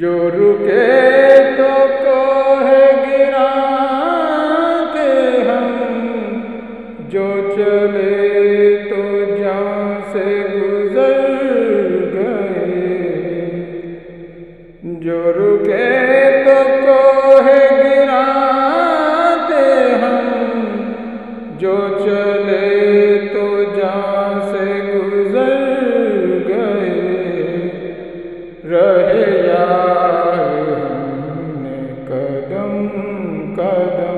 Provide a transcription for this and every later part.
जो रुके तो कोह गिराते हम। जो चले तो जहाँ से गुजर गए। जो रुके तो कोह गिराते हम। जो चले कदम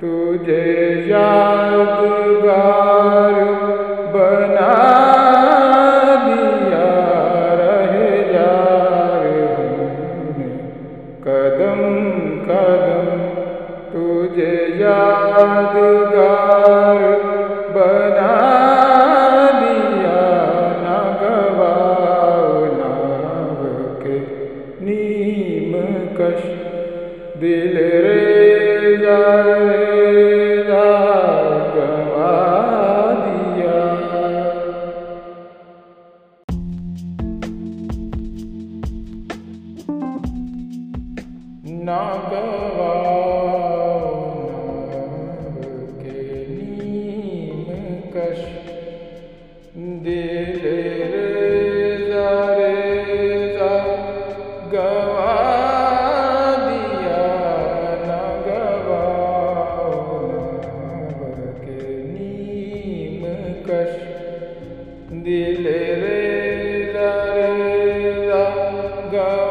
तुझे यादगार बना दिया रहे यार कदम कदम तुझे यादगार দিল রে दिल रे जा रे जा गवा go.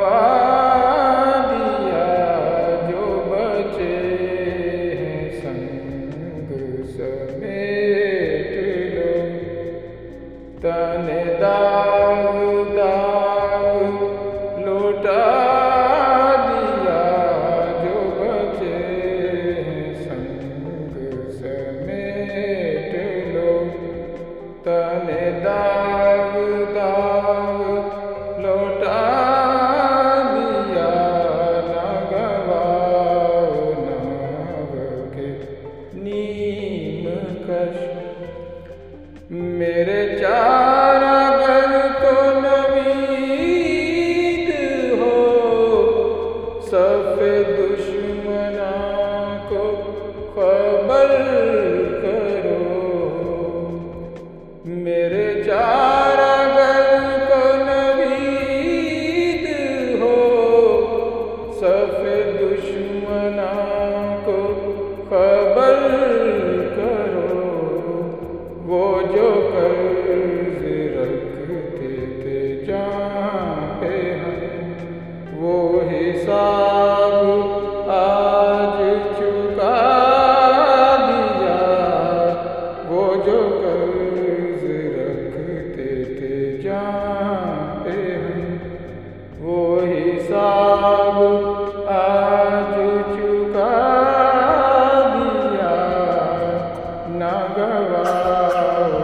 गवाओ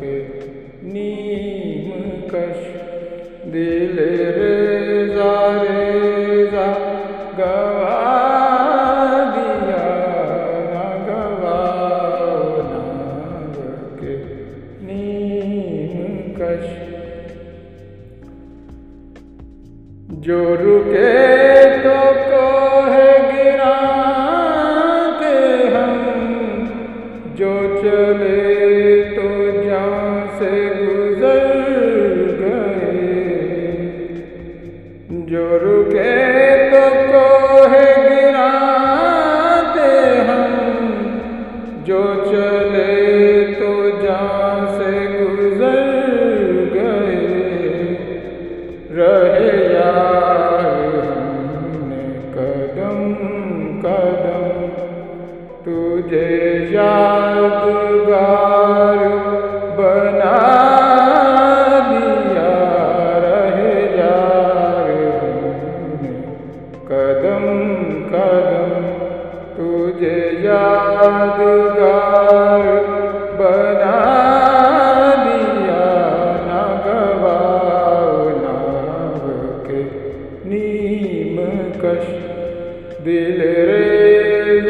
के नीम कश दिल रेजा रेजा गवा दिया न नाग के नीम कश। जो रुके कदम, तुझे यादगार बना दिया रहे यार कदम कदम, तुझे यादगार बना दिया। ना गवाओ के नीम कश Dileriz